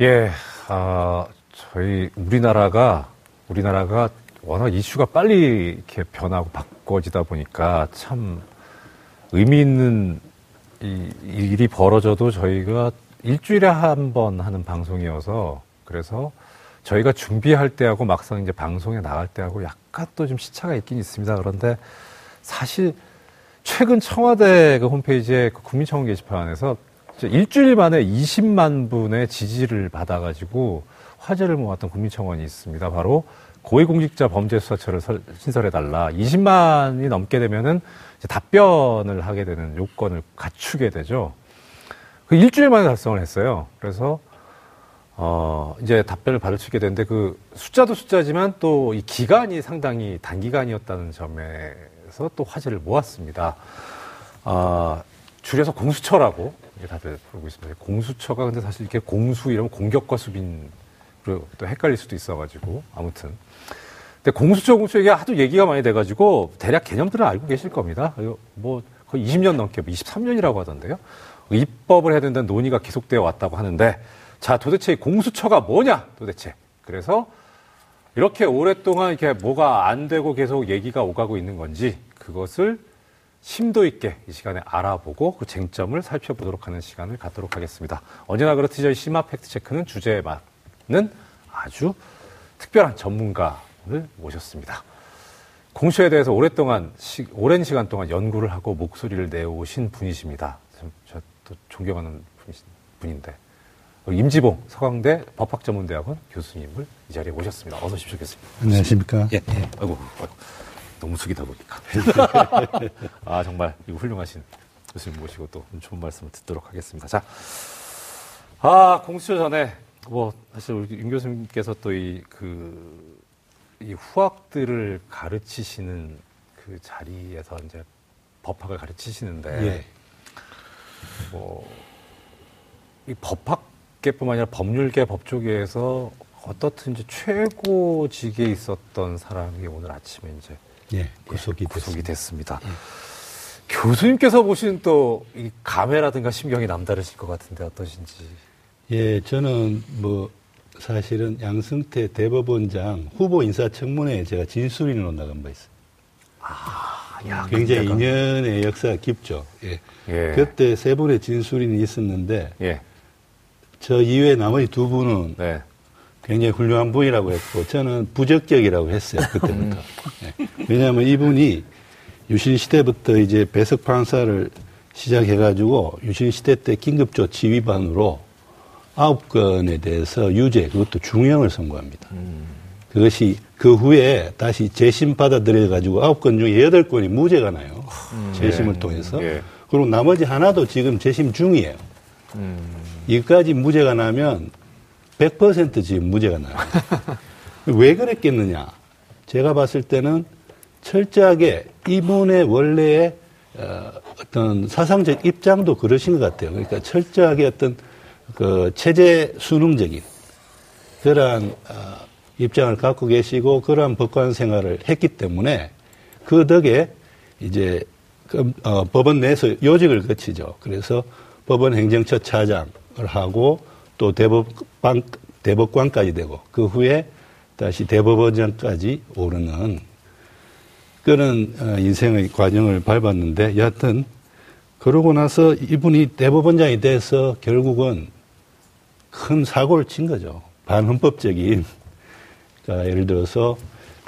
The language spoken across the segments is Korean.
예, 아, 저희 우리나라가 우리나라가 워낙 이슈가 빨리 이렇게 변하고 바꿔지다 보니까 참 의미 있는 이 일이 벌어져도 저희가 일주일에 한 번 하는 방송이어서 그래서 저희가 준비할 때하고 막상 이제 방송에 나갈 때하고 약간 또 좀 시차가 있긴 있습니다. 그런데 사실 최근 청와대 그 홈페이지에 그 국민청원 게시판에서 일주일 만에 20만 분의 지지를 받아가지고 화제를 모았던 국민청원이 있습니다. 바로 고위공직자 범죄수사처를 신설해달라. 20만이 넘게 되면은 답변을 하게 되는 요건을 갖추게 되죠. 그 일주일 만에 달성을 했어요. 그래서 어 이제 답변을 받을 수 있게 되는데 그 숫자도 숫자지만 또 이 기간이 상당히 단기간이었다는 점에서 또 화제를 모았습니다. 아 줄여서 공수처라고 다들 부르고 있습니다. 공수처가 근데 사실 이렇게 공수 이러면 공격과 수빈 그리고 또 헷갈릴 수도 있어가지고 아무튼 근데 공수처 공수처 이게 하도 얘기가 많이 돼가지고 대략 개념들은 알고 계실 겁니다. 뭐 거의 20년 넘게 23년이라고 뭐 하던데요. 입법을 해야 된다는 논의가 계속되어 왔다고 하는데 자 도대체 공수처가 뭐냐 도대체 그래서 이렇게 오랫동안 이렇게 뭐가 안 되고 계속 얘기가 오가고 있는 건지 그것을 심도 있게 이 시간에 알아보고 그 쟁점을 살펴보도록 하는 시간을 갖도록 하겠습니다. 언제나 그렇듯이 저희 심화 팩트체크는 주제에 맞는 아주 특별한 전문가를 모셨습니다. 공수에 대해서 오랫동안, 시, 오랜 시간 동안 연구를 하고 목소리를 내오신 분이십니다. 저또 존경하는 분인데. 임지봉 서강대 법학전문대학원 교수님을 이 자리에 모셨습니다. 어서 오십시오, 교수님. 안녕하십니까. 예. 예. 아이고, 아이고. 너무 숙이다 보니까. 아, 정말 이거 훌륭하신 교수님 모시고 또 좋은 말씀을 듣도록 하겠습니다. 자, 아, 공수처 전에 뭐 사실 우리 윤 교수님께서 또 이 그, 이 후학들을 가르치시는 그 자리에서 이제 법학을 가르치시는데, 예. 뭐, 이 법학계뿐만 아니라 법률계, 법조계에서 어떻든지 최고직에 있었던 사람이 오늘 아침에 이제 예, 구속이, 구속이 됐습니다. 예. 교수님께서 보시는 또이 감회라든가 심경이 남다르실 것 같은데 어떠신지? 예, 저는 뭐 사실은 양승태 대법원장 후보 인사청문회에 제가 진술인으로 나간 바 있어요. 아, 야, 굉장히 그때가... 인연의 역사가 깊죠. 예. 예. 그때 세 분의 진술인이 있었는데 예. 저 이외에 나머지 두 분은 네. 굉장히 훌륭한 분이라고 했고 저는 부적격이라고 했어요 그때부터. 음. 네. 왜냐하면 이분이 유신 시대부터 이제 배석 판사를 시작해가지고 유신 시대 때 긴급 조치 위반으로 아홉 건에 대해서 유죄 그것도 중형을 선고합니다. 음. 그것이 그 후에 다시 재심 받아들여가지고 아홉 건 중에 여덟 건이 무죄가 나요. 음. 재심을 네. 통해서. 네. 그리고 나머지 하나도 지금 재심 중이에요. 음. 이까지 무죄가 나면 100% 지금 무죄가 나요. 왜 그랬겠느냐? 제가 봤을 때는 철저하게 이분의 원래의 어, 어떤 사상적 입장도 그러신 것 같아요. 그러니까 철저하게 어떤 그 체제 수능적인 그러한 어, 입장을 갖고 계시고 그러한 법관 생활을 했기 때문에 그 덕에 이제 그, 어, 법원 내에서 요직을 거치죠. 그래서 법원 행정처 차장을 하고 또 대법관, 대법관까지 되고 그 후에 다시 대법원장까지 오르는 그런 어, 인생의 과정을 밟았는데 여하튼 그러고 나서 이분이 대법원장이 돼서 결국은 큰 사고를 친 거죠. 반헌법적인 자, 예를 들어서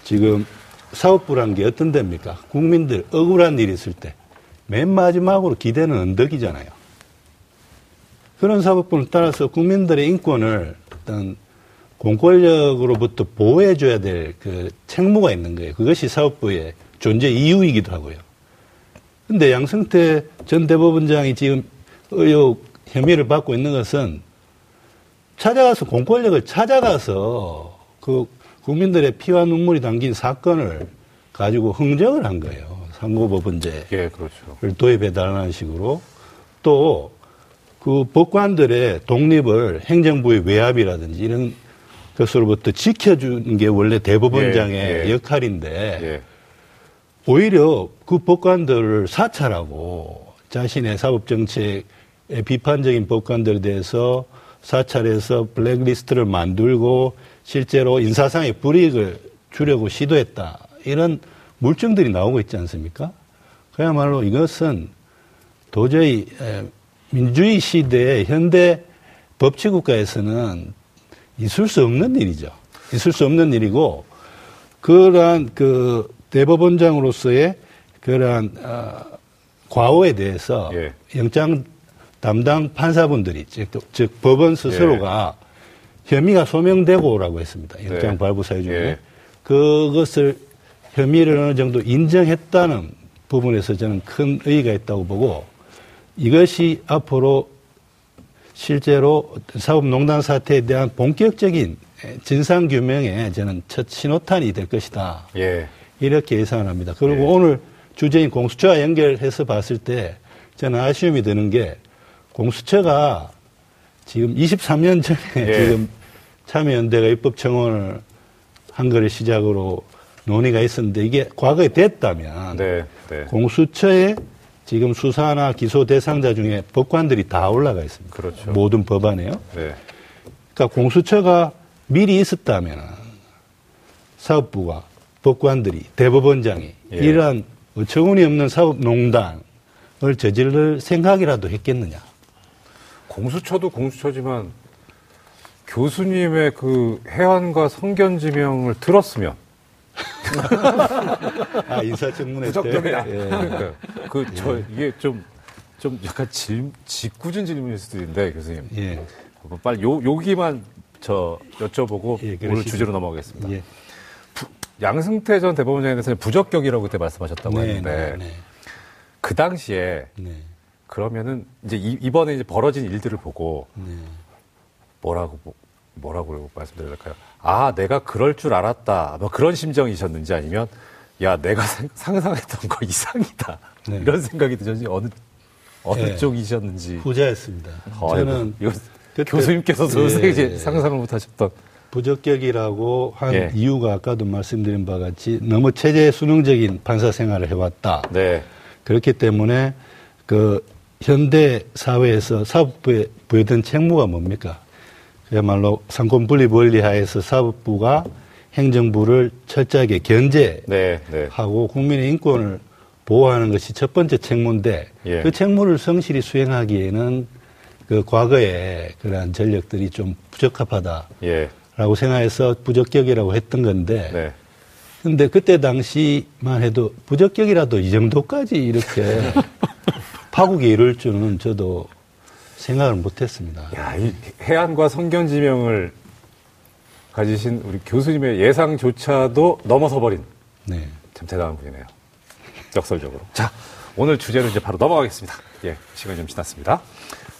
지금 사법부란 게 어떤 데입니까? 국민들 억울한 일이 있을 때 맨 마지막으로 기대는 언덕이잖아요. 그런 사법부를 따라서 국민들의 인권을 어떤 공권력으로부터 보호해줘야 될 그 책무가 있는 거예요. 그것이 사법부의 존재 이유이기도 하고요. 근데 양승태 전 대법원장이 지금 의혹 혐의를 받고 있는 것은 찾아가서 공권력을 찾아가서 그 국민들의 피와 눈물이 담긴 사건을 가지고 흥정을 한 거예요. 상고법원제를 예, 그렇죠. 도입해 달라는 식으로 또 그 법관들의 독립을 행정부의 외압이라든지 이런 것으로부터 지켜주는 게 원래 대법원장의 예, 예. 역할인데 예. 오히려 그 법관들을 사찰하고 자신의 사법 정책에 비판적인 법관들에 대해서 사찰에서 블랙리스트를 만들고 실제로 인사상의 불이익을 주려고 시도했다. 이런 물증들이 나오고 있지 않습니까? 그야말로 이것은 도저히 민주주의 시대의 현대 법치국가에서는 있을 수 없는 일이죠. 있을 수 없는 일이고 그러한 그 대법원장으로서의 그러한 어, 과오에 대해서 예. 영장 담당 판사분들이 즉, 즉 법원 스스로가 예. 혐의가 소명되고라고 했습니다. 영장 네. 발부 사유 중에 예. 그것을 혐의를 어느 정도 인정했다는 부분에서 저는 큰 의의가 있다고 보고 이것이 앞으로 실제로 사법농단 사태에 대한 본격적인 진상 규명에 저는 첫 신호탄이 될 것이다. 예. 이렇게 예상을 합니다. 그리고 예. 오늘 주제인 공수처와 연결해서 봤을 때 저는 아쉬움이 드는 게 공수처가 지금 23년 전에 예. 지금 참여연대가 입법 청원을 한 거를 시작으로 논의가 있었는데 이게 과거에 됐다면 네, 네. 공수처에 지금 수사나 기소 대상자 중에 법관들이 다 올라가 있습니다. 그렇죠. 모든 법안에요. 네. 그러니까 공수처가 미리 있었다면 사업부가 법관들이 대법원장이 예. 이러한 어처구니 없는 사업 농단을 저지를 생각이라도 했겠느냐. 공수처도 공수처지만 교수님의 그 해안과 성견 지명을 들었으면 아 인사청문회 부적격이다. 예. 그러니까 그저 예. 이게 좀 좀 약간 질, 짓궂은 질문일 수도 있는데 교수님. 예. 뭐 빨리 요 여기만 저 여쭤보고 예, 오늘 주제로 넘어가겠습니다. 예. 부, 양승태 전 대법원장에 대해서는 부적격이라고 그때 말씀하셨다고 네, 했는데 네, 네. 그 당시에 네. 그러면은 이제 이, 번에 이제 벌어진 일들을 보고 네. 뭐라고 뭐라고 말씀드려야 될까요? 아, 내가 그럴 줄 알았다. 뭐 그런 심정이셨는지 아니면 야, 내가 상상했던 거 이상이다. 네. 이런 생각이 드셨는지 어느 어느 네. 쪽이셨는지 후자였습니다. 아, 저는 이거 교수님께서도 예, 이제 상상을 못 하셨던 부적격이라고 한 예. 이유가 아까도 말씀드린 바와 같이 너무 체제 순응적인 판사 생활을 해왔다. 네. 그렇기 때문에 그 현대 사회에서 사법부에 부여된 책무가 뭡니까? 그야말로 삼권 분립 원리 하에서 사법부가 행정부를 철저하게 견제하고 네, 네. 국민의 인권을 보호하는 것이 첫 번째 책무인데 예. 그 책무를 성실히 수행하기에는 그 과거에 그러한 전력들이 좀 부적합하다라고 예. 생각해서 부적격이라고 했던 건데 네. 근데 그때 당시만 해도 부적격이라도 이 정도까지 이렇게 파국이 이룰 줄은 저도 생각을 못했습니다. 야, 이 해안과 성견 지명을 가지신 우리 교수님의 예상조차도 넘어서 버린 네. 참 대단한 분이네요. 역설적으로. 자, 오늘 주제로 이제 바로 넘어가겠습니다. 예, 시간이 좀 지났습니다.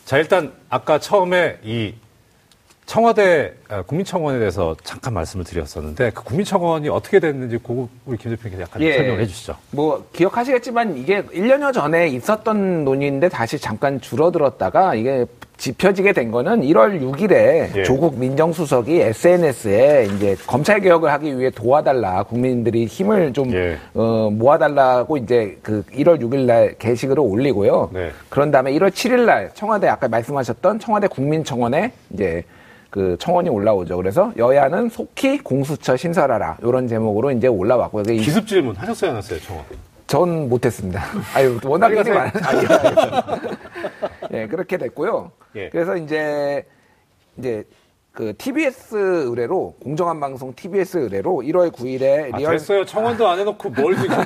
자, 일단 아까 처음에 이 청와대 아, 국민청원에 대해서 잠깐 말씀을 드렸었는데 그 국민청원이 어떻게 됐는지 그거 우리 김 대표님께 약간 예, 설명을 해주시죠. 뭐 기억하시겠지만 이게 1년여 전에 있었던 논의인데 다시 잠깐 줄어들었다가 이게 짚혀지게 된 거는 1월 6일에 예. 조국 민정수석이 SNS에 이제 검찰 개혁을 하기 위해 도와달라 국민들이 힘을 좀 예. 어, 모아달라고 이제 그 1월 6일날 게시글을 올리고요. 네. 그런 다음에 1월 7일날 청와대 아까 말씀하셨던 청와대 국민청원에 이제 그 청원이 올라오죠. 그래서 여야는 속히 공수처 신설하라 이런 제목으로 이제 올라왔고요. 기습 질문 하셨어요, 안 하셨어요, 청원? 전 못했습니다. 아유 워낙 일이 많아. 예, 그렇게 됐고요. 예. 그래서 이제 이제 그 TBS 의뢰로 공정한 방송 TBS 의뢰로 1월 9일에 아, 리얼 됐어요. 청원도 안 해놓고 뭘 지금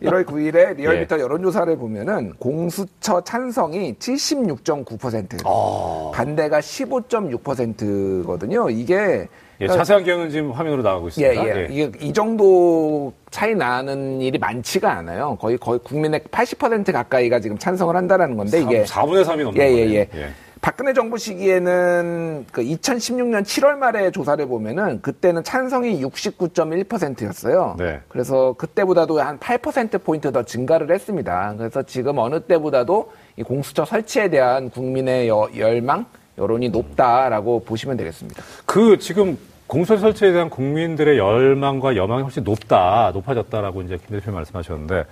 1월 9일에 리얼미터 예. 여론조사를 보면은 공수처 찬성이 76.9% 어... 반대가 15.6%거든요. 이게 예, 자세한 경우는 지금 화면으로 나가고 있습니다. 예, 예. 예. 이게 이 정도 차이 나는 일이 많지가 않아요. 거의 거의 국민의 80% 가까이가 지금 찬성을 한다라는 건데 3, 이게 4분의 3이 넘는 예, 예, 예. 예. 박근혜 정부 시기에는 그 2016년 7월 말에 조사를 보면은 그때는 찬성이 69.1%였어요. 네. 그래서 그때보다도 한 8%포인트 더 증가를 했습니다. 그래서 지금 어느 때보다도 이 공수처 설치에 대한 국민의 여, 열망, 여론이 높다라고 보시면 되겠습니다. 그 지금 공수처 설치에 대한 국민들의 열망과 여망이 훨씬 높다, 높아졌다라고 이제 김 대표 말씀하셨는데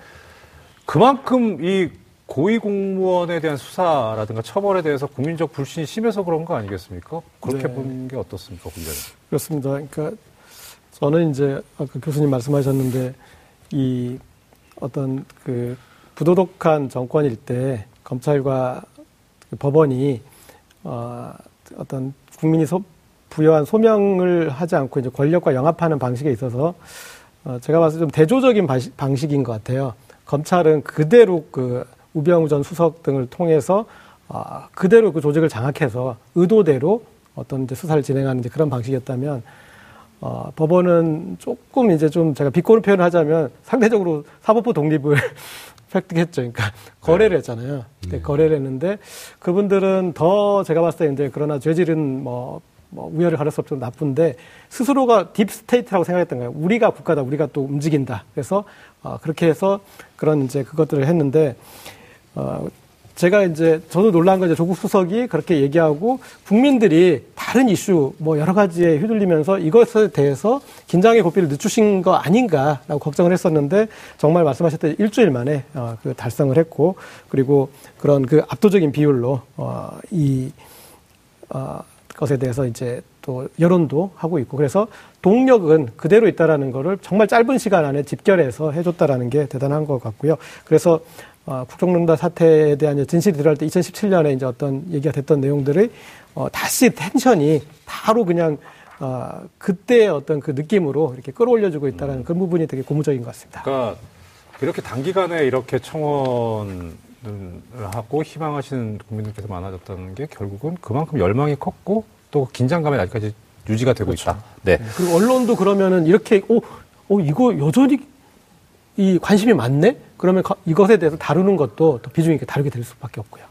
그만큼 이 고위 공무원에 대한 수사라든가 처벌에 대해서 국민적 불신이 심해서 그런 거 아니겠습니까? 그렇게 네. 보는 게 어떻습니까, 군대는? 그렇습니다. 그러니까 저는 이제 아까 교수님 말씀하셨는데 이 어떤 그 부도덕한 정권일 때 검찰과 그 법원이 어, 어떤 국민이 소, 부여한 소명을 하지 않고 이제 권력과 영합하는 방식에 있어서 어, 제가 봤을 때 좀 대조적인 방식인 것 같아요. 검찰은 그대로 그 우병우 전 수석 등을 통해서 어, 그대로 그 조직을 장악해서 의도대로 어떤 이제 수사를 진행하는 이제 그런 방식이었다면 어, 법원은 조금 이제 좀 제가 비꼬는 표현을 하자면 상대적으로 사법부 독립을 획득했죠. 그러니까 거래를 했잖아요. 네. 거래를 했는데 그분들은 더 제가 봤을 때 이제 그러나 죄질은 뭐, 뭐 우열을 가릴 수 없죠. 나쁜데 스스로가 deep state라고 생각했던 거예요. 우리가 국가다. 우리가 또 움직인다. 그래서 어, 그렇게 해서 그런 이제 그것들을 했는데 어, 제가 이제 저도 놀란 건 이제 조국 수석이 그렇게 얘기하고 국민들이 다른 이슈 뭐 여러 가지에 휘둘리면서 이것에 대해서 긴장의 고삐를 늦추신 거 아닌가라고 걱정을 했었는데 정말 말씀하셨듯이 일주일 만에 어, 그 달성을 했고 그리고 그런 그 압도적인 비율로 어, 이 어, 것에 대해서 이제 또 여론도 하고 있고 그래서 동력은 그대로 있다라는 거를 정말 짧은 시간 안에 집결해서 해줬다라는 게 대단한 것 같고요. 그래서 어, 국정농단 사태에 대한 진실이 드러날 때 2017년에 이제 어떤 얘기가 됐던 내용들의 어, 다시 텐션이 바로 그냥 어, 그때의 어떤 그 느낌으로 이렇게 끌어올려주고 있다는 음. 그런 부분이 되게 고무적인 것 같습니다. 그러니까 이렇게 단기간에 이렇게 청원을 하고 희망하시는 국민들께서 많아졌다는 게 결국은 그만큼 열망이 컸고 또 긴장감이 아직까지 유지가 되고 그렇죠. 있다. 네. 네. 그리고 언론도 그러면은 이렇게 어, 어 이거 여전히 이 관심이 많네? 그러면 이것에 대해서 다루는 것도 또 비중이 있게 다르게 될 수밖에 없고요.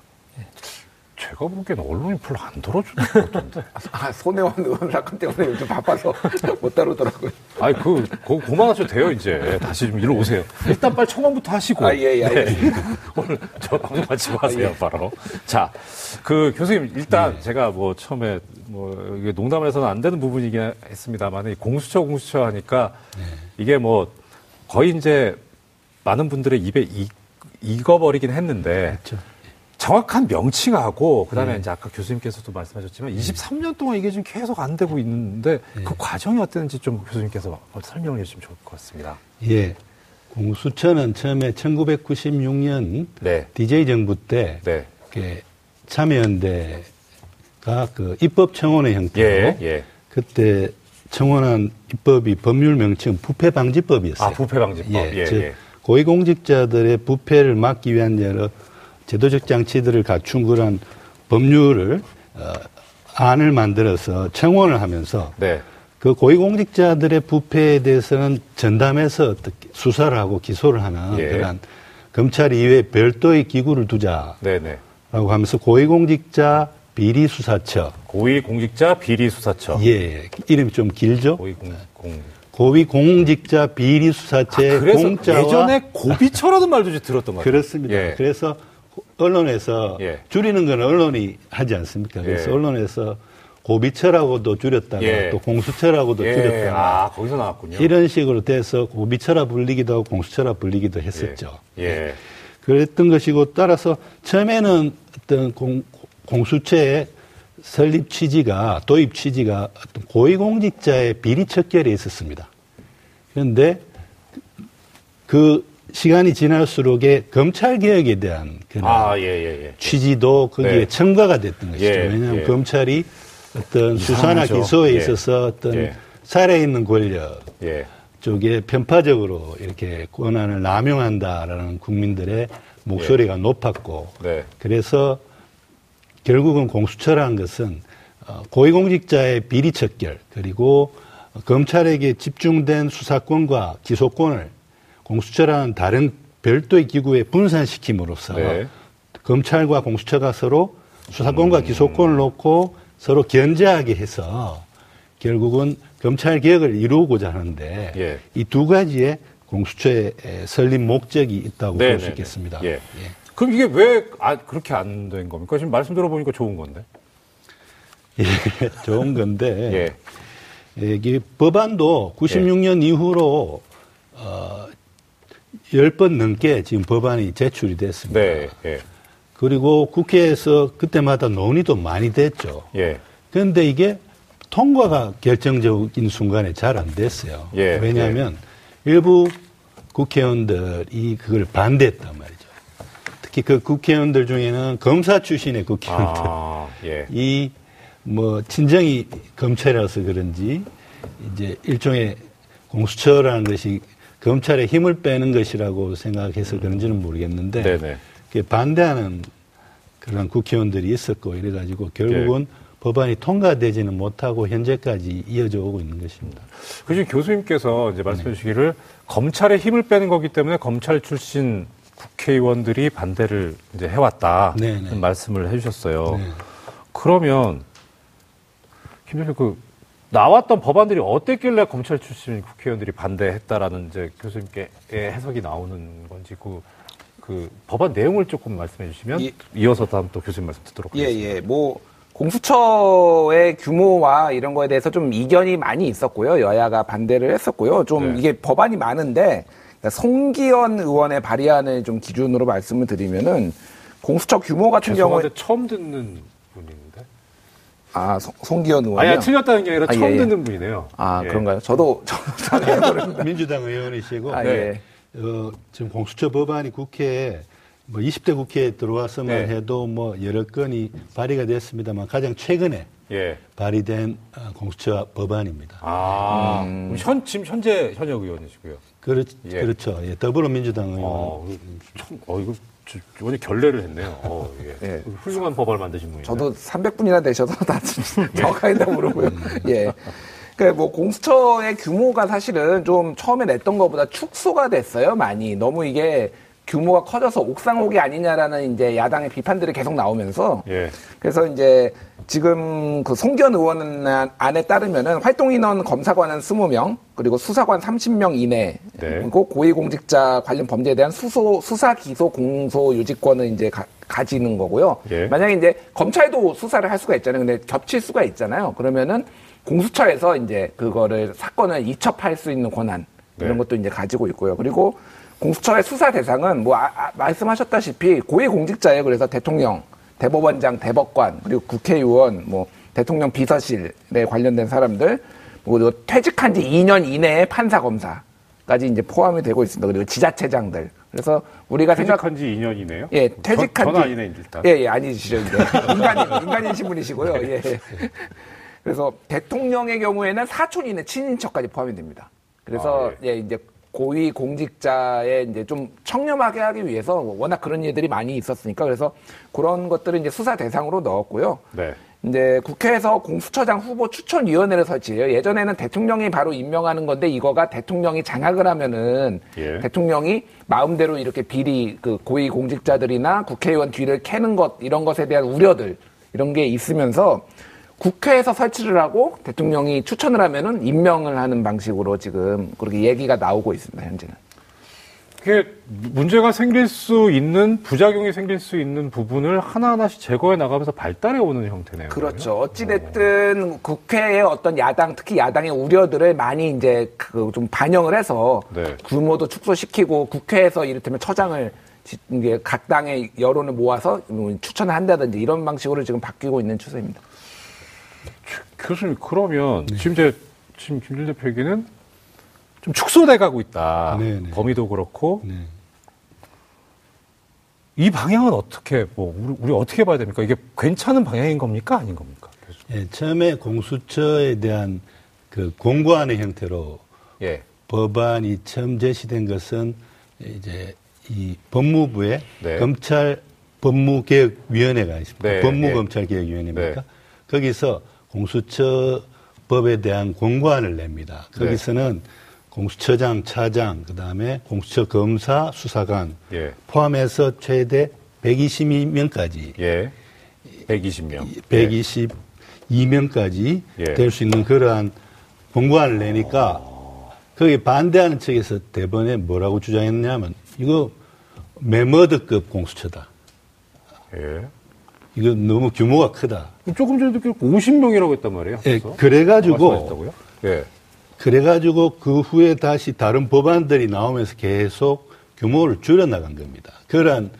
예. 제가 보기엔 언론이 별로 안 들어주는 것 같은데. 아, 손혜원 의원 사건 때문에 요즘 바빠서 못 다루더라고요. 아니, 그, 그, 그만하셔도 돼요, 이제. 다시 좀 일로 오세요. 일단 빨리 청원부터 하시고. 아, 예, 예. 네. 예. 오늘 저 방송 같이 마세요, 아, 예. 바로. 자, 그 교수님, 일단 네. 제가 뭐 처음에 뭐, 이게 농담을 해서는 안 되는 부분이긴 했습니다만, 공수처, 공수처 하니까 네. 이게 뭐 거의 이제 많은 분들의 입에 이, 익어버리긴 했는데 그렇죠. 정확한 명칭하고 그다음에 네. 이제 아까 교수님께서도 말씀하셨지만 23년 동안 이게 지금 계속 안 되고 있는데 네. 그 과정이 어땠는지 좀 교수님께서 설명을 해주시면 좋을 것 같습니다. 예. 공수처는 처음에 1996년 네. DJ 정부 때 네. 참여연대가 그 입법 청원의 형태로 예, 예. 그때 청원한 입법이 법률 명칭 부패 방지법이었어요. 아, 부패 방지법. 예, 예, 즉 예. 고위공직자들의 부패를 막기 위한 여러 제도적 장치들을 갖춘 그런 법률을 어, 안을 만들어서 청원을 하면서 네. 그 고위공직자들의 부패에 대해서는 전담해서 어떻게 수사를 하고 기소를 하는 예. 그런 검찰 이외에 별도의 기구를 두자라고 네네. 하면서 고위공직자 비리수사처. 고위공직자 비리수사처. 예, 이름이 좀 길죠? 고위공, 공. 고위공직자 비리수사처의 아, 공짜와 예전에 고비처라는 말도 들었던 것 같아요. 그렇습니다. 예. 그래서 언론에서 예. 줄이는 건 언론이 하지 않습니까? 그래서 예. 언론에서 고비처라고도 줄였다가 예. 또 공수처라고도 예. 줄였다가 아, 거기서 나왔군요. 이런 식으로 돼서 고비처라 불리기도 하고 공수처라 불리기도 했었죠. 예. 그랬던 것이고 따라서 처음에는 어떤 공, 공수처의 설립 취지가 도입 취지가 어떤 고위공직자의 비리 척결에 있었습니다. 그런데 그 시간이 지날수록에 검찰 개혁에 대한 그런 아, 예, 예, 예. 취지도 거기에 네. 첨가가 됐던 것이죠. 예, 왜냐하면 예. 검찰이 어떤 수사나 기소에 예. 있어서 어떤 살아있는 권력 쪽에 편파적으로 이렇게 권한을 남용한다라는 국민들의 목소리가 높았고 네. 그래서 결국은 공수처라는 것은 어, 고위공직자의 비리 척결 그리고 검찰에게 집중된 수사권과 기소권을 공수처라는 다른 별도의 기구에 분산시킴으로써 네. 검찰과 공수처가 서로 수사권과 음. 기소권을 놓고 서로 견제하게 해서 결국은 검찰 개혁을 이루고자 하는데 예. 이두 가지의 공수처의 설립 목적이 있다고 네, 볼수 네, 네. 있겠습니다. 예. 예. 그럼 이게 왜 아, 그렇게 안 된 겁니까? 지금 말씀 들어보니까 좋은 건데. 예, 좋은 건데. 예. 이게 법안도 96년 예. 이후로 어, 열 번 넘게 지금 법안이 제출이 됐습니다. 네. 예. 그리고 국회에서 그때마다 논의도 많이 됐죠. 예. 그런데 이게 통과가 결정적인 순간에 잘 안 됐어요. 예, 왜냐하면 일부 국회의원들이 그걸 반대했단 말이죠. 특히 그 국회의원들 중에는 검사 출신의 국회의원들. 아, 예. 이뭐 친정이 검찰이라서 그런지 이제 일종의 공수처라는 것이 검찰의 힘을 빼는 것이라고 생각해서 그런지는 모르겠는데 네네. 그게 반대하는 그런 국회의원들이 있었고 이래가지고 결국은 예. 법안이 통과되지는 못하고 현재까지 이어져 오고 있는 것입니다. 그지 교수님께서 이제 말씀해 주시기를 검찰의 힘을 빼는 거기 때문에 검찰 출신 국회의원들이 반대를 이제 해왔다. 네네. 말씀을 해주셨어요. 네. 그러면 김대표 그 나왔던 법안들이 어땠길래 검찰 출신 국회의원들이 반대했다라는 이제 교수님께 해석이 나오는 건지 그, 그 법안 내용을 조금 말씀해 주시면 예. 이어서 다음 또 교수님 말씀 듣도록 예, 하겠습니다. 예. 뭐, 공수처의 규모와 이런 거에 대해서 좀 이견이 많이 있었고요. 여야가 반대를 했었고요. 좀 네. 이게 법안이 많은데, 그러니까 송기현 의원의 발의안을 좀 기준으로 말씀을 드리면은, 공수처 규모 같은 경우에, 처음 듣는. 아, 송, 송기현 의원이요? 아니, 틀렸다는 게 아니라 아, 처음 예, 예. 듣는 분이네요. 아, 예. 그런가요? 저도, 저도 잘. 민주당 의원이시고 아, 네. 예. 어, 지금 공수처 법안이 국회에 뭐 20대 국회에 들어왔으면 네. 해도 뭐 여러 건이 발의가 됐습니다만 가장 최근에 예. 발의된 어, 공수처 법안입니다. 아, 음. 현, 지금 현재 현역 의원이시고요. 그렇, 예. 그렇죠. 예, 더불어민주당 의원. 어, 이거 참, 어, 이거 저- 완전 결례를 했네요. 어, 예. 예. 훌륭한 법안을 만드신 분이에요. 저도 300분이나 되셔서 다 정확하게 다 모르고요. 예. 그러니까 뭐 공수처의 규모가 사실은 좀 처음에 냈던 것보다 축소가 됐어요, 많이. 너무 이게 규모가 커져서 옥상호기 아니냐라는 이제 야당의 비판들이 계속 나오면서 예. 그래서 이제 지금 그 송기현 의원 안에 따르면은 활동 인원 검사관은 20명, 그리고 수사관 30명 이내, 네. 그리고 고위공직자 관련 범죄에 대한 수소, 수사, 기소, 공소, 유지권을 이제 가, 지는 거고요. 예. 만약에 이제 검찰도 수사를 할 수가 있잖아요. 근데 겹칠 수가 있잖아요. 그러면은 공수처에서 이제 그거를 사건을 이첩할 수 있는 권한 이런 네. 것도 이제 가지고 있고요. 그리고 공수처의 수사 대상은 뭐 아- 아- 말씀하셨다시피 고위공직자예요. 그래서 대통령, 대법원장, 대법관 그리고 국회의원, 뭐 대통령 비서실에 관련된 사람들 그리고 퇴직한 지 2년 이내의 판사 검사까지 이제 포함이 되고 있습니다. 그리고 지자체장들. 그래서 우리가 생각 퇴직한 지 2년이네요. 예, 퇴직한 전, 지. 전 아니네, 일단. 예, 예, 아니시죠, 이제. 인간인, 인간인 신분이시고요. 예. 그래서 대통령의 경우에는 사촌 이내 친인척까지 포함이 됩니다. 그래서, 아, 예. 이제 고위 공직자의 이제 좀 청렴하게 하기 위해서 워낙 그런 일들이 많이 있었으니까 그래서 그런 것들을 이제 수사 대상으로 넣었고요. 네. 이제 국회에서 공수처장 후보 추천위원회를 설치해요. 예전에는 대통령이 바로 임명하는 건데 이거가 대통령이 장악을 하면은 예. 대통령이 마음대로 이렇게 비리 그 고위 공직자들이나 국회의원 뒤를 캐는 것 이런 것에 대한 우려들 이런 게 있으면서 국회에서 설치를 하고 대통령이 추천을 하면은 임명을 하는 방식으로 지금 그렇게 얘기가 나오고 있습니다. 현재는. 그게 문제가 생길 수 있는 부작용이 생길 수 있는 부분을 하나하나씩 제거해 나가면서 발달해 오는 형태네요. 그렇죠. 어찌 됐든 국회의 어떤 야당, 특히 야당의 우려들을 많이 이제 그 좀 반영을 해서 네. 규모도 축소시키고 국회에서 이를테면 처장을 지- 이게 각 당의 여론을 모아서 뭐 추천을 한다든지 이런 방식으로 지금 바뀌고 있는 추세입니다. 교수님 그러면 네. 지금 이제 지금 김준 대표 얘기는 좀 축소돼 가고 있다. 네, 네. 범위도 그렇고 네. 이 방향은 어떻게 뭐 우리, 우리 어떻게 봐야 됩니까? 이게 괜찮은 방향인 겁니까 아닌 겁니까? 예, 처음에 공수처에 대한 그 공고하는 형태로 예. 법안이 처음 제시된 것은 이제 이 법무부의 네. 검찰 법무개혁위원회가 있습니다. 네, 법무검찰개혁위원회입니까? 네. 거기서 공수처법에 대한 공고안을 냅니다. 네. 거기서는 공수처장, 차장, 그 다음에 공수처 검사, 수사관 예. 포함해서 최대 122명까지 예. 120명. 122명까지 예. 될수 있는 그러한 공고안을 내니까 거기 반대하는 측에서 대번에 뭐라고 주장했냐면 이거 메머드급 공수처다. 예. 이거 너무 규모가 크다. 조금 전에도 50명이라고 했단 말이에요. 예? 그래가지고? 예. 그래가지고 그 후에 다시 다른 법안들이 나오면서 계속 규모를 줄여 나간 겁니다. 그런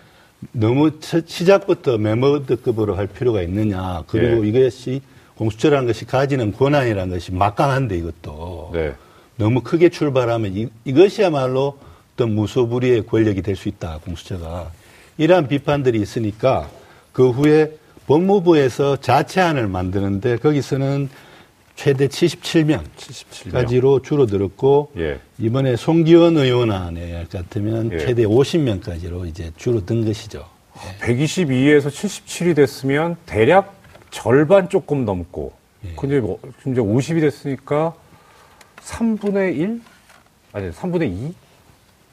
너무 시작부터 메모드급으로 할 필요가 있느냐. 그리고 예. 이것이 공수처라는 것이 가지는 권한이라는 것이 막강한데 이것도 네. 너무 크게 출발하면 이, 이것이야말로 어떤 무소불위의 권력이 될 수 있다. 공수처가 이러한 비판들이 있으니까 그 후에 법무부에서 자체안을 만드는데 거기서는 최대 77명까지로 줄어들었고 예. 이번에 송기원 의원안에 같으면 예. 최대 50명까지로 이제 줄어든 것이죠. 예. 122에서 77이 됐으면 대략 절반 조금 넘고 예. 근데 뭐 이제 50이 됐으니까 3분의 1 아니 3분의 2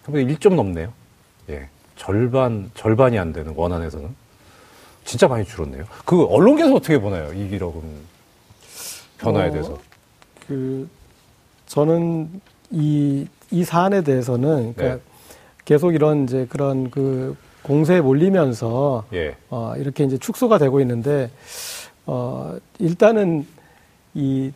3분의 1 좀 넘네요. 예. 절반 절반이 안 되는 원안에서는 진짜 많이 줄었네요. 그 언론계에서 어떻게 보나요? 이 기록은 변화에 어, 대해서? 그 저는 이, 이 사안에 대해서는 그러니까 네. 계속 이런 이제 그런 그 공세에 몰리면서 예. 어, 이렇게 이제 축소가 되고 있는데 어, 일단은 이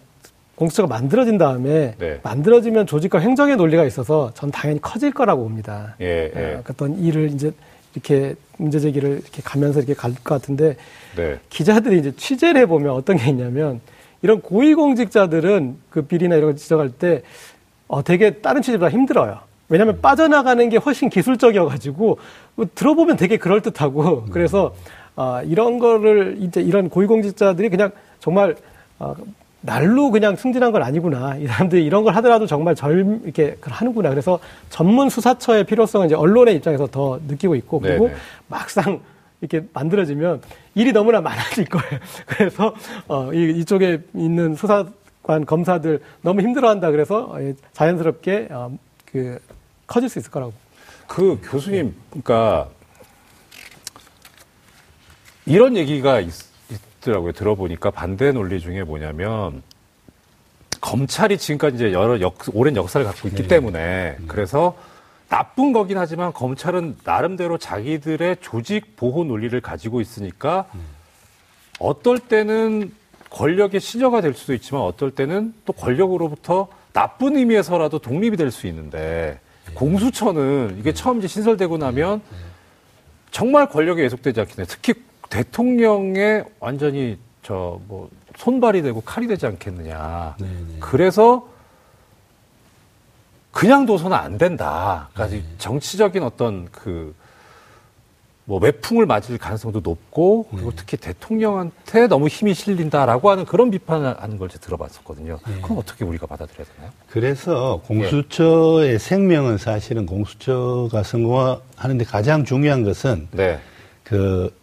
공수처가 만들어진 다음에 네. 만들어지면 조직과 행정의 논리가 있어서 전 당연히 커질 거라고 봅니다. 예, 예. 어, 어떤 일을 이제 이렇게 문제 제기를 이렇게 가면서 이렇게 갈 것 같은데 네. 기자들이 이제 취재를 해보면 어떤 게 있냐면 이런 고위공직자들은 그 비리나 이런 걸 지적할 때 어, 되게 다른 취재보다 힘들어요. 왜냐하면 음. 빠져나가는 게 훨씬 기술적이어가지고 뭐 들어보면 되게 그럴듯하고 음. 그래서 어, 이런 거를 이제 이런 고위공직자들이 그냥 정말 어, 날로 그냥 승진한 건 아니구나. 이 사람들이 이런 걸 하더라도 정말 젊, 이렇게 하는구나. 그래서 전문 수사처의 필요성은 이제 언론의 입장에서 더 느끼고 있고, 그리고 네네. 막상 이렇게 만들어지면 일이 너무나 많아질 거예요. 그래서 어, 이, 이쪽에 있는 수사관 검사들 너무 힘들어한다. 그래서 어, 자연스럽게 어, 그 커질 수 있을 거라고. 그 교수님, 그러니까 이런 얘기가 있, 더라고요 들어보니까 반대 논리 중에 뭐냐면 검찰이 지금까지 이제 여러 역, 오랜 역사를 갖고 있기 네. 때문에 음. 그래서 나쁜 거긴 하지만 검찰은 나름대로 자기들의 조직 보호 논리를 가지고 있으니까 어떨 때는 권력의 시녀가 될 수도 있지만 어떨 때는 또 권력으로부터 나쁜 의미에서라도 독립이 될 수 있는데 공수처는 이게 처음 이제 신설되고 나면 정말 권력이 예속되지 않겠네. 특히 대통령의 완전히 저 뭐 손발이 되고 칼이 되지 않겠느냐. 네네. 그래서 그냥 둬서는 안 된다. 그러니까 네. 정치적인 어떤 그, 뭐, 매풍을 맞을 가능성도 높고, 그리고 네. 특히 대통령한테 너무 힘이 실린다라고 하는 그런 비판을 하는 걸 제가 들어봤었거든요. 네. 그럼 어떻게 우리가 받아들여야 되나요? 그래서 공수처의 예. 생명은 사실은 공수처가 성공하는데 가장 중요한 것은 네. 그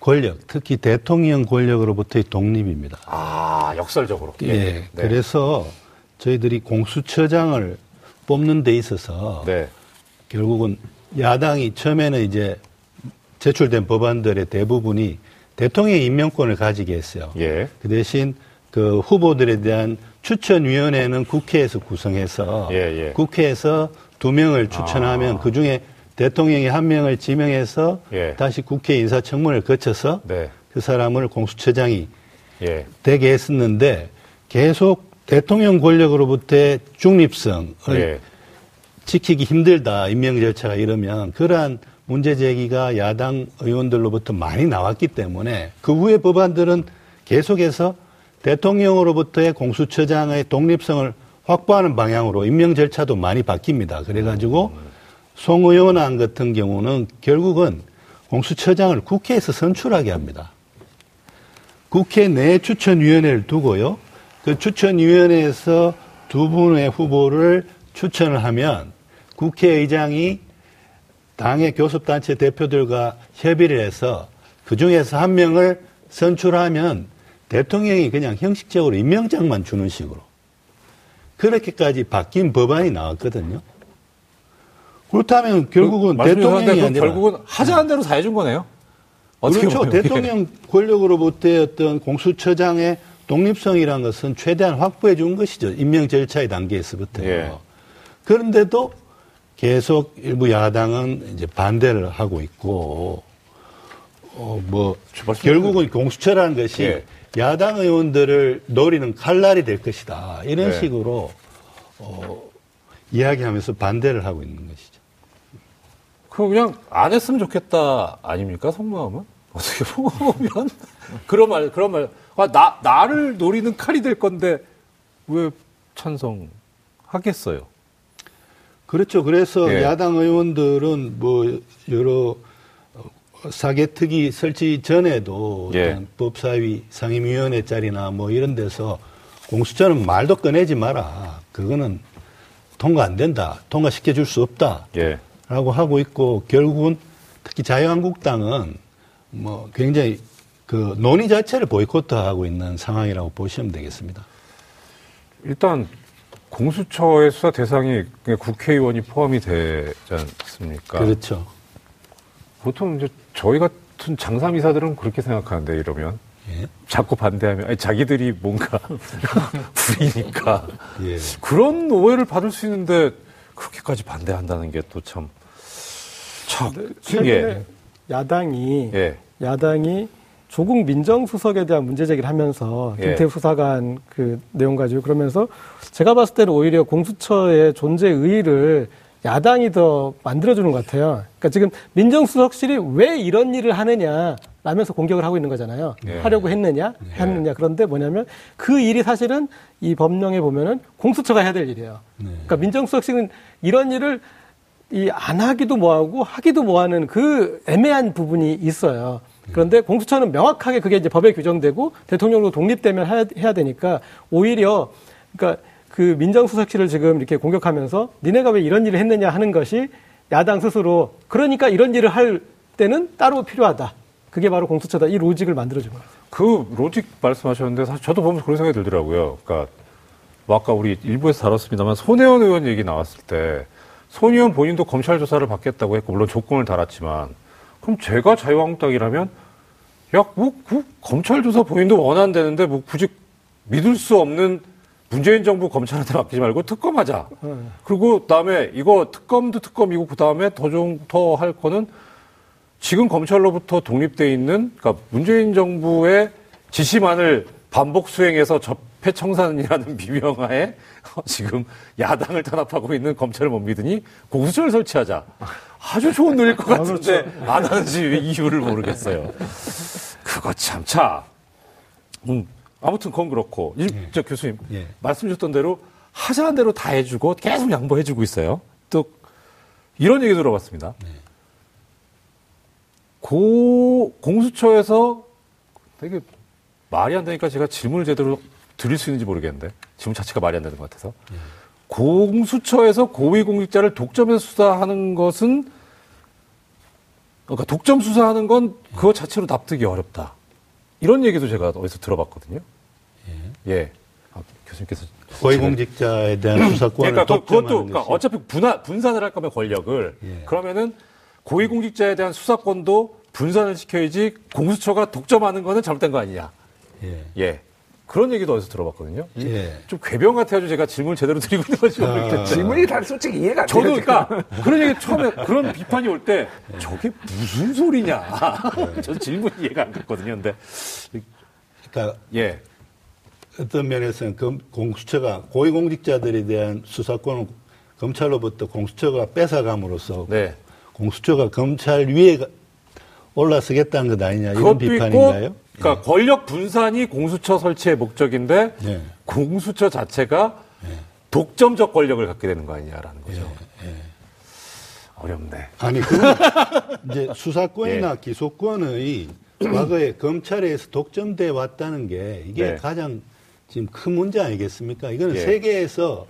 권력, 특히 대통령 권력으로부터의 독립입니다. 아, 역설적으로. 예. 예. 네. 그래서 저희들이 공수처장을 뽑는 데 있어서 네. 결국은 야당이 처음에는 이제 제출된 법안들의 대부분이 대통령의 임명권을 가지게 했어요. 예. 그 대신 그 후보들에 대한 추천위원회는 국회에서 구성해서 예, 예. 국회에서 두 명을 추천하면 아. 그 중에 대통령이 한 명을 지명해서 예. 다시 국회 인사청문을 거쳐서 네. 그 사람을 공수처장이 예. 되게 했었는데 계속 대통령 권력으로부터의 중립성을 예. 지키기 힘들다 임명 절차가 이러면 그러한 문제 제기가 야당 의원들로부터 많이 나왔기 때문에 그 후에 법안들은 계속해서 대통령으로부터의 공수처장의 독립성을 확보하는 방향으로 임명 절차도 많이 바뀝니다. 그래가지고 송 의원안 같은 경우는 결국은 공수처장을 국회에서 선출하게 합니다. 국회 내 추천위원회를 두고요. 그 추천위원회에서 두 분의 후보를 추천을 하면 국회의장이 당의 교섭단체 대표들과 협의를 해서 그 중에서 한 명을 선출하면 대통령이 그냥 형식적으로 임명장만 주는 식으로 그렇게까지 바뀐 법안이 나왔거든요. 그렇다면 결국은 그, 대통령이 아니라 결국은 하자한 대로 다 해준 거네요. 그렇죠. 대통령 권력으로부터의 어떤 공수처장의 독립성이라는 것은 최대한 확보해 준 것이죠. 임명 절차의 단계에서부터요. 예. 그런데도 계속 일부 야당은 이제 반대를 하고 있고, 어, 뭐, 결국은 공수처라는 것이 예. 야당 의원들을 노리는 칼날이 될 것이다. 이런 예. 식으로, 어, 이야기하면서 반대를 하고 있는 것이죠. 그 그냥 안 했으면 좋겠다 아닙니까 속마음은 어떻게 보면 그런 말 그런 말. 아, 나 나를 노리는 칼이 될 건데 왜 찬성하겠어요? 그렇죠. 그래서 예. 야당 의원들은 뭐 여러 사개특위 설치 전에도 예. 법사위 상임위원회 자리나 뭐 이런 데서 공수처는 말도 꺼내지 마라. 그거는 통과 안 된다. 통과시켜 줄 수 없다. 예. 라고 하고 있고 결국은 특히 자유한국당은 뭐 굉장히 그 논의 자체를 보이콧하고 있는 상황이라고 보시면 되겠습니다. 일단 공수처의 수사 대상이 국회의원이 포함이 되지 않습니까? 그렇죠. 보통 이제 저희 같은 장사미사들은 그렇게 생각하는데 이러면 예. 자꾸 반대하면 아니, 자기들이 뭔가 부리니까 예. 그런 오해를 받을 수 있는데 그렇게까지 반대한다는 게 또 참 참. 최근에 예. 야당이 예. 야당이 조국 민정수석에 대한 문제 제기를 하면서 예. 김태우 수사관 그 내용 가지고 그러면서 제가 봤을 때는 오히려 공수처의 존재 의의를 야당이 더 만들어주는 것 같아요. 그러니까 지금 민정수석실이 왜 이런 일을 하느냐 라면서 공격을 하고 있는 거잖아요. 예. 하려고 했느냐, 했느냐. 그런데 뭐냐면 그 일이 사실은 이 법령에 보면은 공수처가 해야 될 일이에요. 그러니까 민정수석실은 이런 일을 이 안 하기도 뭐하고 하기도 뭐하는 그 애매한 부분이 있어요. 그런데 공수처는 명확하게 그게 이제 법에 규정되고 대통령도 독립되면 해야, 해야 되니까 오히려 그러니까 그 민정수석실을 지금 이렇게 공격하면서 니네가 왜 이런 일을 했느냐 하는 것이 야당 스스로 그러니까 이런 일을 할 때는 따로 필요하다. 그게 바로 공수처다. 이 로직을 만들어준 거예요. 그 로직 말씀하셨는데 사실 저도 보면서 그런 생각이 들더라고요. 그러니까 뭐 아까 우리 일부에서 다뤘습니다만 손혜원 의원 얘기 나왔을 때 손혜원 본인도 검찰 조사를 받겠다고 했고 물론 조건을 달았지만 그럼 제가 자유한국당이라면 야뭐 그 검찰 조사 본인도 원한다는데 뭐 굳이 믿을 수 없는 문재인 정부 검찰한테 맡기지 말고 특검하자. 그리고 그다음에 이거 특검도 특검이고 그다음에 더 좀 더 할 거는 지금 검찰로부터 독립돼 있는 그러니까 문재인 정부의 지시만을 반복 수행해서 적 폐 청산이라는 비명하에 지금 야당을 탄압하고 있는 검찰을 못 믿으니 공수처를 설치하자. 아주 좋은 노래일 것 같은데 안 하는지 왜 이유를 모르겠어요. 그거 참 차. 음, 아무튼 그건 그렇고 이, 저 교수님 예. 말씀 주셨던 대로 하자는 대로 다 해주고 계속 양보해주고 있어요. 또 이런 얘기 들어봤습니다. 고 공수처에서 되게 말이 안 되니까 제가 질문을 제대로 드릴 수 있는지 모르겠는데 질문 자체가 말이 안 되는 것 같아서 공수처에서 고위공직자를 독점해서 수사하는 것은 그러니까 독점 수사하는 건 그거 자체로 납득이 어렵다. 이런 얘기도 제가 어디서 들어봤거든요. 예. 아, 교수님께서 고위공직자에 대한 수사권을 그러니까 그, 독점하는 그것도 그러니까 어차피 분화, 분산을 할 거면 권력을 예. 그러면은 고위공직자에 대한 수사권도 분산을 시켜야지 공수처가 독점하는 거는 잘못된 거 아니냐. 예. 예. 그런 얘기도 어디서 들어봤거든요. 이- 예. 좀 괴병 같아가지고 제가 질문을 제대로 드리고 있는 건지 아. 모르겠는데. 질문이 다 솔직히 이해가 안 돼요. 저도. 그러니까 그런 얘기 처음에 그런 비판이 올 때 저게 무슨 소리냐. 저는 질문이 이해가 안 갔거든요. 근데 그러니까 예. 어떤 면에서는 검- 공수처가 고위공직자들에 대한 수사권을 검찰로부터 공수처가 뺏어감으로써 네. 공수처가 검찰 위에 가- 올라서겠다는 것 아니냐 이런 비판인가요? 있고 그러니까 권력 분산이 공수처 설치의 목적인데 예. 공수처 자체가 독점적 권력을 갖게 되는 거 아니냐라는 거죠. 예, 어렵네. 아니 그건 이제 수사권이나 예. 기소권의 과거에 검찰에서 독점돼 왔다는 게 이게 네. 가장 지금 큰 문제 아니겠습니까? 이거는 예. 세계에서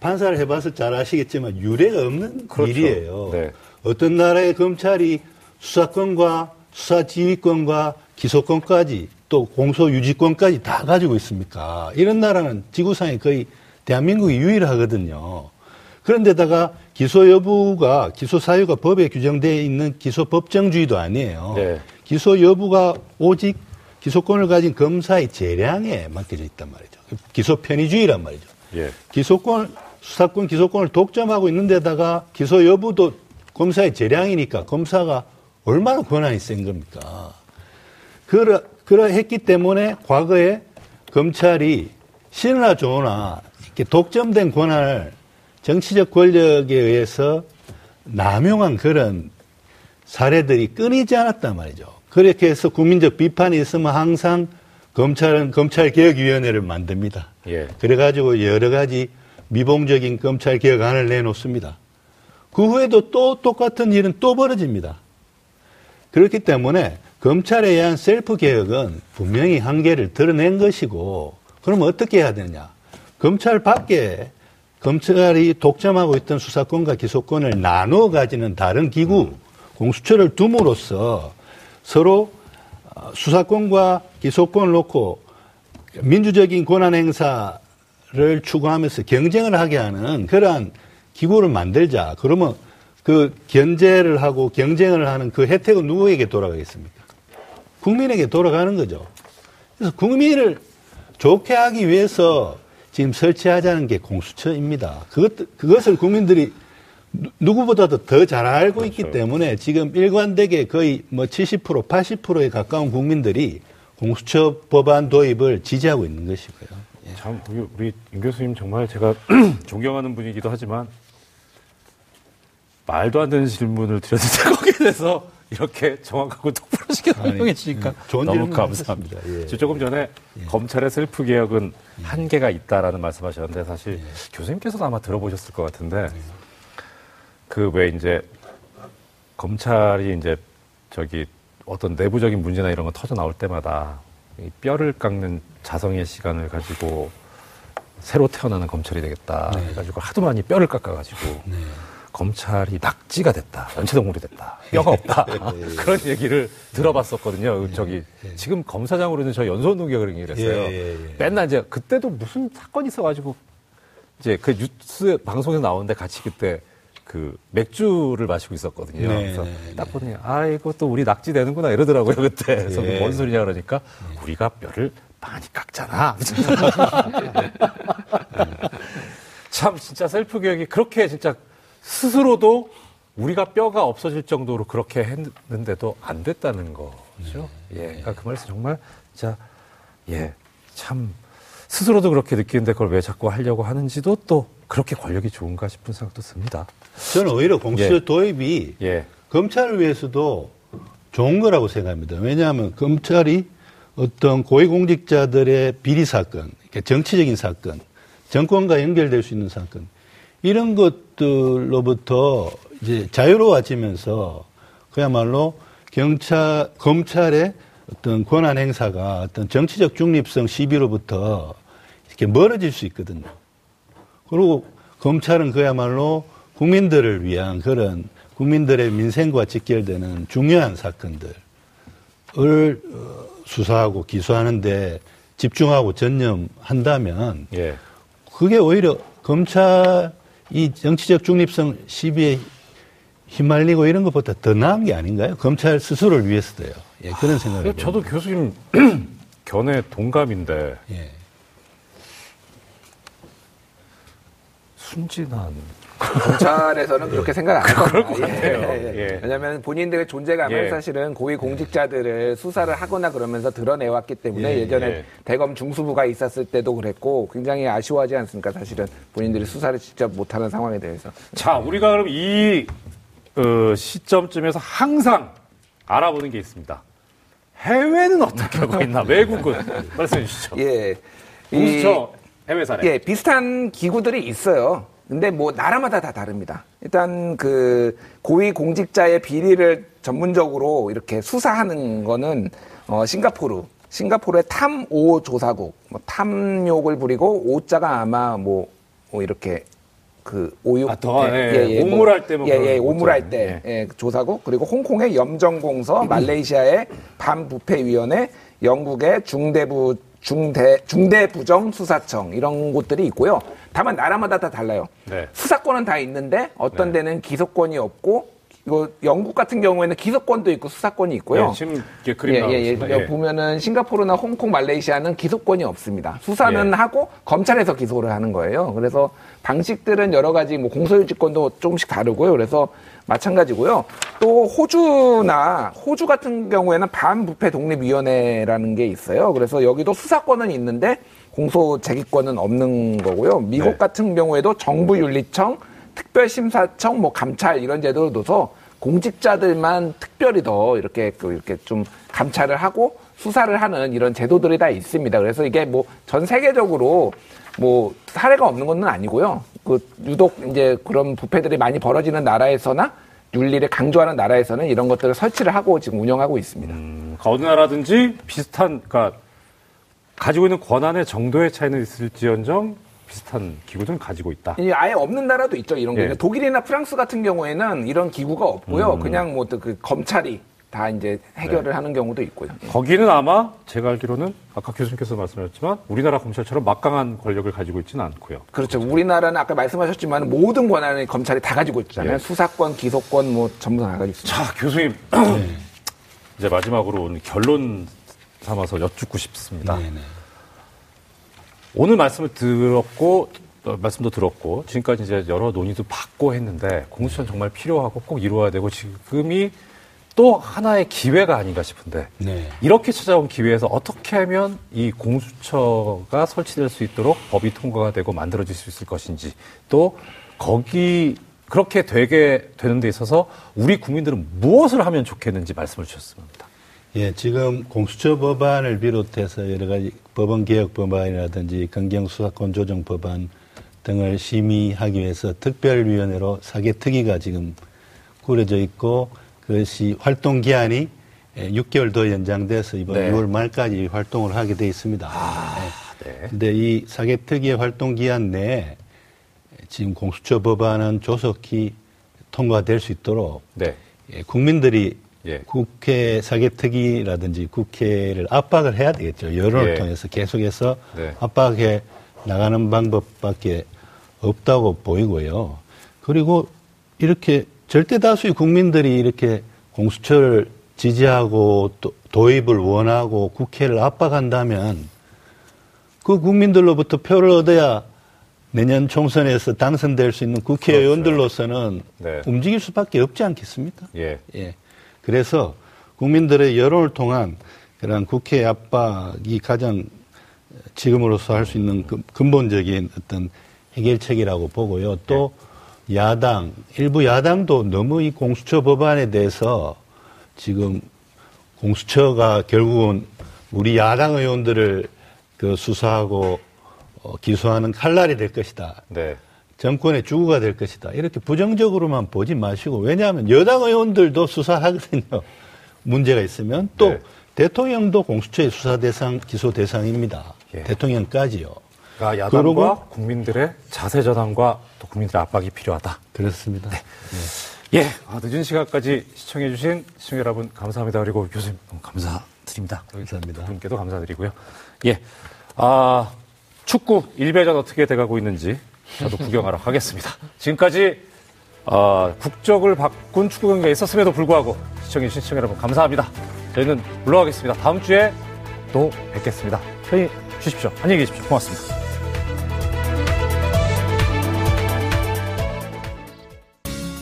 판사를 해봐서 잘 아시겠지만 유례가 없는 그렇죠. 일이에요. 네. 어떤 나라의 검찰이 수사권과 수사지휘권과 기소권까지 또 공소유지권까지 다 가지고 있습니까? 이런 나라는 지구상에 거의 대한민국이 유일하거든요. 그런데다가 기소 여부가 기소 사유가 법에 규정되어 있는 기소 법정주의도 아니에요. 네. 기소 여부가 오직 기소권을 가진 검사의 재량에 맡겨져 있단 말이죠. 기소 편의주의란 말이죠. 예. 기소권, 수사권, 기소권을 독점하고 있는 데다가 기소 여부도 검사의 재량이니까 검사가 얼마나 권한이 센 겁니까? 그러, 그러했기 때문에 과거에 검찰이 싫으나 좋으나 이렇게 독점된 권한을 정치적 권력에 의해서 남용한 그런 사례들이 끊이지 않았단 말이죠. 그렇게 해서 국민적 비판이 있으면 항상 검찰은 검찰개혁위원회를 만듭니다. 예. 그래가지고 여러 가지 미봉적인 검찰개혁안을 내놓습니다. 그 후에도 또 똑같은 일은 또 벌어집니다. 그렇기 때문에 검찰에 의한 셀프 개혁은 분명히 한계를 드러낸 것이고, 그러면 어떻게 해야 되느냐? 검찰 밖에 검찰이 독점하고 있던 수사권과 기소권을 나눠 가지는 다른 기구, 음. 공수처를 둠으로써 서로 어, 수사권과 기소권을 놓고 민주적인 권한 행사를 추구하면서 경쟁을 하게 하는 그러한 기구를 만들자. 그러면 그 견제를 하고 경쟁을 하는 그 혜택은 누구에게 돌아가겠습니까? 국민에게 돌아가는 거죠. 그래서 국민을 좋게 하기 위해서 지금 설치하자는 게 공수처입니다. 그것, 그것을 국민들이 누구보다도 더 잘 알고 그렇죠. 있기 때문에 지금 일관되게 거의 뭐 70% 80%에 가까운 국민들이 공수처 법안 도입을 지지하고 있는 것이고요. 예. 참 우리, 우리 임 교수님 정말 제가 존경하는 분이기도 하지만 말도 안 되는 질문을 드렸는데 거기에 대해서 이렇게 정확하고 똑바로 시켜 설명해 주니까 음, 너무 감사합니다. 예. 조금 전에 예. 검찰의 셀프 개혁은 예. 한계가 있다라는 말씀하셨는데 사실 예. 교수님께서도 아마 들어보셨을 것 같은데 예. 그왜 이제 검찰이 이제 저기 어떤 내부적인 문제나 이런 거 터져 나올 때마다 이 뼈를 깎는 자성의 시간을 가지고 새로 태어나는 검찰이 되겠다 네. 해가지고 하도 많이 뼈를 깎아가지고 네. 검찰이 낙지가 됐다, 연체동물이 됐다, 뼈가 없다 네. 그런 얘기를 들어봤었거든요. 네. 저기 네. 지금 검사장으로는 저 연소운동 경을 했어요. 예, 예, 예. 맨날 이제 그때도 무슨 사건이 있어가지고 이제 그 뉴스 방송에서 나오는데 같이 그때 그 맥주를 마시고 있었거든요. 네, 그래서 네, 딱 보니 아 이것도 우리 낙지 되는구나 이러더라고요 그때. 그래서 예. 뭔 소리냐 그러니까 예. 우리가 뼈를 많이 깎잖아. 참 진짜 셀프 교육이 그렇게 진짜 스스로도 우리가 뼈가 없어질 정도로 그렇게 했는데도 안 됐다는 거죠. 네. 예, 그러니까 그 말에서 정말 진짜 예, 참 스스로도 그렇게 느끼는데 그걸 왜 자꾸 하려고 하는지도 또 그렇게 권력이 좋은가 싶은 생각도 듭니다. 저는 오히려 공수처 예. 도입이 예. 검찰을 위해서도 좋은 거라고 생각합니다. 왜냐하면 검찰이 어떤 고위공직자들의 비리 사건, 정치적인 사건, 정권과 연결될 수 있는 사건, 이런 것 들로부터 이제 자유로워지면서 그야말로 경찰, 검찰의 어떤 권한 행사가 어떤 정치적 중립성 시비로부터 이렇게 멀어질 수 있거든요. 그리고 검찰은 그야말로 국민들을 위한 그런 국민들의 민생과 직결되는 중요한 사건들을 어, 수사하고 기소하는데 집중하고 전념한다면 예. 그게 오히려 검찰 이 정치적 중립성 시비에 휘말리고 이런 것보다 더 나은 게 아닌가요? 검찰 스스로를 위해서도요. 예, 그런 생각을. 아, 저도 교수님 견해 동감인데 예. 순진한 경찰에서는 그렇게 생각 안 합니다. 예, 예, 예. 왜냐하면 본인들의 존재감을 예. 사실은 고위 공직자들을 수사를 하거나 그러면서 드러내왔기 때문에 예, 전에 예. 대검 중수부가 있었을 때도 그랬고 굉장히 아쉬워하지 않습니까? 사실은 본인들이 수사를 직접 못하는 상황에 대해서. 자, 우리가 그럼 이 어, 시점쯤에서 항상 알아보는 게 있습니다. 해외는 어떻게 하고 있나? 외국은 말씀해 주시죠. 예. 공수처 해외 사례. 예, 비슷한 기구들이 있어요. 근데 뭐 나라마다 다 다릅니다. 일단 그 고위 공직자의 비리를 전문적으로 이렇게 수사하는 거는 어 싱가포르. 싱가포르의 탐오 조사국. 뭐 탐욕을 부리고 오자가 아마 뭐, 뭐 이렇게 그 오육 아, 더, 예, 예, 예, 오물할 뭐, 때뭐 예, 예, 오물할 때 예. 예, 조사국. 그리고 홍콩의 염정공서 말레이시아의 반부패위원회 영국의 중대부 중대 중대부정 수사청. 이런 곳들이 있고요. 다만 나라마다 다 달라요. 네. 수사권은 다 있는데 어떤 네. 데는 기소권이 없고 이거 영국 같은 경우에는 기소권도 있고 수사권이 있고요. 예, 지금 그림 예, 예, 예. 보면은 싱가포르나 홍콩, 말레이시아는 기소권이 없습니다. 수사는 예. 하고 검찰에서 기소를 하는 거예요. 그래서 방식들은 여러 가지 뭐 공소유지권도 조금씩 다르고요. 그래서 마찬가지고요. 또 호주나 호주 같은 경우에는 반부패 독립위원회라는 게 있어요. 그래서 여기도 수사권은 있는데 공소 제기권은 없는 거고요. 미국 네. 같은 경우에도 정부 윤리청, 특별심사청, 뭐 감찰 이런 제도를 둬서 공직자들만 특별히 더 이렇게 그 이렇게 좀 감찰을 하고 수사를 하는 이런 제도들이 다 있습니다. 그래서 이게 뭐 전 세계적으로 뭐 사례가 없는 것은 아니고요. 그 유독 이제 그런 부패들이 많이 벌어지는 나라에서나 윤리를 강조하는 나라에서는 이런 것들을 설치를 하고 지금 운영하고 있습니다. 음, 어느 나라든지 비슷한 그러니까 가지고 있는 권한의 정도의 차이는 있을지언정 비슷한 기구들은 가지고 있다. 아예 없는 나라도 있죠. 이런 게 예. 독일이나 프랑스 같은 경우에는 이런 기구가 없고요. 음. 그냥 뭐 그 검찰이 다 이제 해결을 네. 하는 경우도 있고요. 예. 거기는 아마 제가 알기로는 아까 교수님께서 말씀하셨지만 우리나라 검찰처럼 막강한 권력을 가지고 있지는 않고요. 그렇죠. 우리나라는 아까 말씀하셨지만 모든 권한을 검찰이 다 가지고 있잖아요. 예. 수사권, 기소권 뭐 전부 다 가지고 있습니다. 자, 교수님. 네. 이제 마지막으로 오늘 결론 삼아서 여쭙고 싶습니다. 네네. 네. 오늘 말씀을 들었고 어, 말씀도 들었고 지금까지 이제 여러 논의도 받고 했는데 공수처는 정말 필요하고 꼭 이루어야 되고 지금이 또 하나의 기회가 아닌가 싶은데 네. 이렇게 찾아온 기회에서 어떻게 하면 이 공수처가 설치될 수 있도록 법이 통과가 되고 만들어질 수 있을 것인지 또 거기 그렇게 되게 되는 데 있어서 우리 국민들은 무엇을 하면 좋겠는지 말씀을 주셨습니다. 예, 지금 공수처 법안을 비롯해서 여러 가지 법원 개혁 법안이라든지 강경수사권 조정 법안 등을 심의하기 위해서 특별위원회로 사개특위가 지금 꾸려져 있고 그것이 활동 기한이 6개월 더 연장돼서 이번 네. 6월 말까지 활동을 하게 돼 있습니다. 아, 네. 근데 이 사개특위의 활동 기한 내에 지금 공수처 법안은 조속히 통과될 수 있도록 네. 예, 국민들이 예. 국회 사개특위라든지 국회를 압박을 해야 되겠죠. 여론을 예. 통해서 계속해서 네. 압박해 나가는 방법밖에 없다고 보이고요. 그리고 이렇게 절대 다수의 국민들이 이렇게 공수처를 지지하고 또 도입을 원하고 국회를 압박한다면 그 국민들로부터 표를 얻어야 내년 총선에서 당선될 수 있는 국회의원들로서는 그렇죠. 네. 움직일 수밖에 없지 않겠습니까? 예. 예. 그래서 국민들의 여론을 통한 그런 국회 압박이 가장 지금으로서 할 수 있는 근본적인 어떤 해결책이라고 보고요. 또 네. 야당, 일부 야당도 너무 이 공수처 법안에 대해서 지금 공수처가 결국은 우리 야당 의원들을 그 수사하고 어, 기소하는 칼날이 될 것이다. 네. 정권의 주구가 될 것이다. 이렇게 부정적으로만 보지 마시고 왜냐하면 여당 의원들도 수사하거든요. 문제가 있으면 또 네. 대통령도 공수처의 수사 대상, 기소 대상입니다. 예. 대통령까지요. 그러니까 야당과 국민들의 자세 전환과 또 국민들의 압박이 필요하다. 그렇습니다. 네. 네. 예, 아, 늦은 시간까지 시청해주신 시청 여러분 감사합니다. 그리고 교수님 감사드립니다. 감사합니다. 두 분께도 감사드리고요. 예, 아 축구 일배전 어떻게 돼가고 있는지 저도 구경하러 가겠습니다. 지금까지 어, 국적을 바꾼 축구 경기가 있었음에도 불구하고 시청해주신 시청 여러분 감사합니다. 저희는 물러가겠습니다. 다음 주에 또 뵙겠습니다. 편히 쉬십시오. 안녕히 계십시오. 고맙습니다.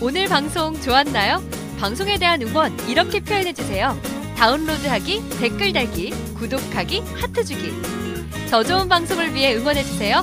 오늘 방송 좋았나요? 방송에 대한 응원 이렇게 표현해주세요. 다운로드하기, 댓글 달기, 구독하기, 하트 주기. 더 좋은 방송을 위해 응원해주세요.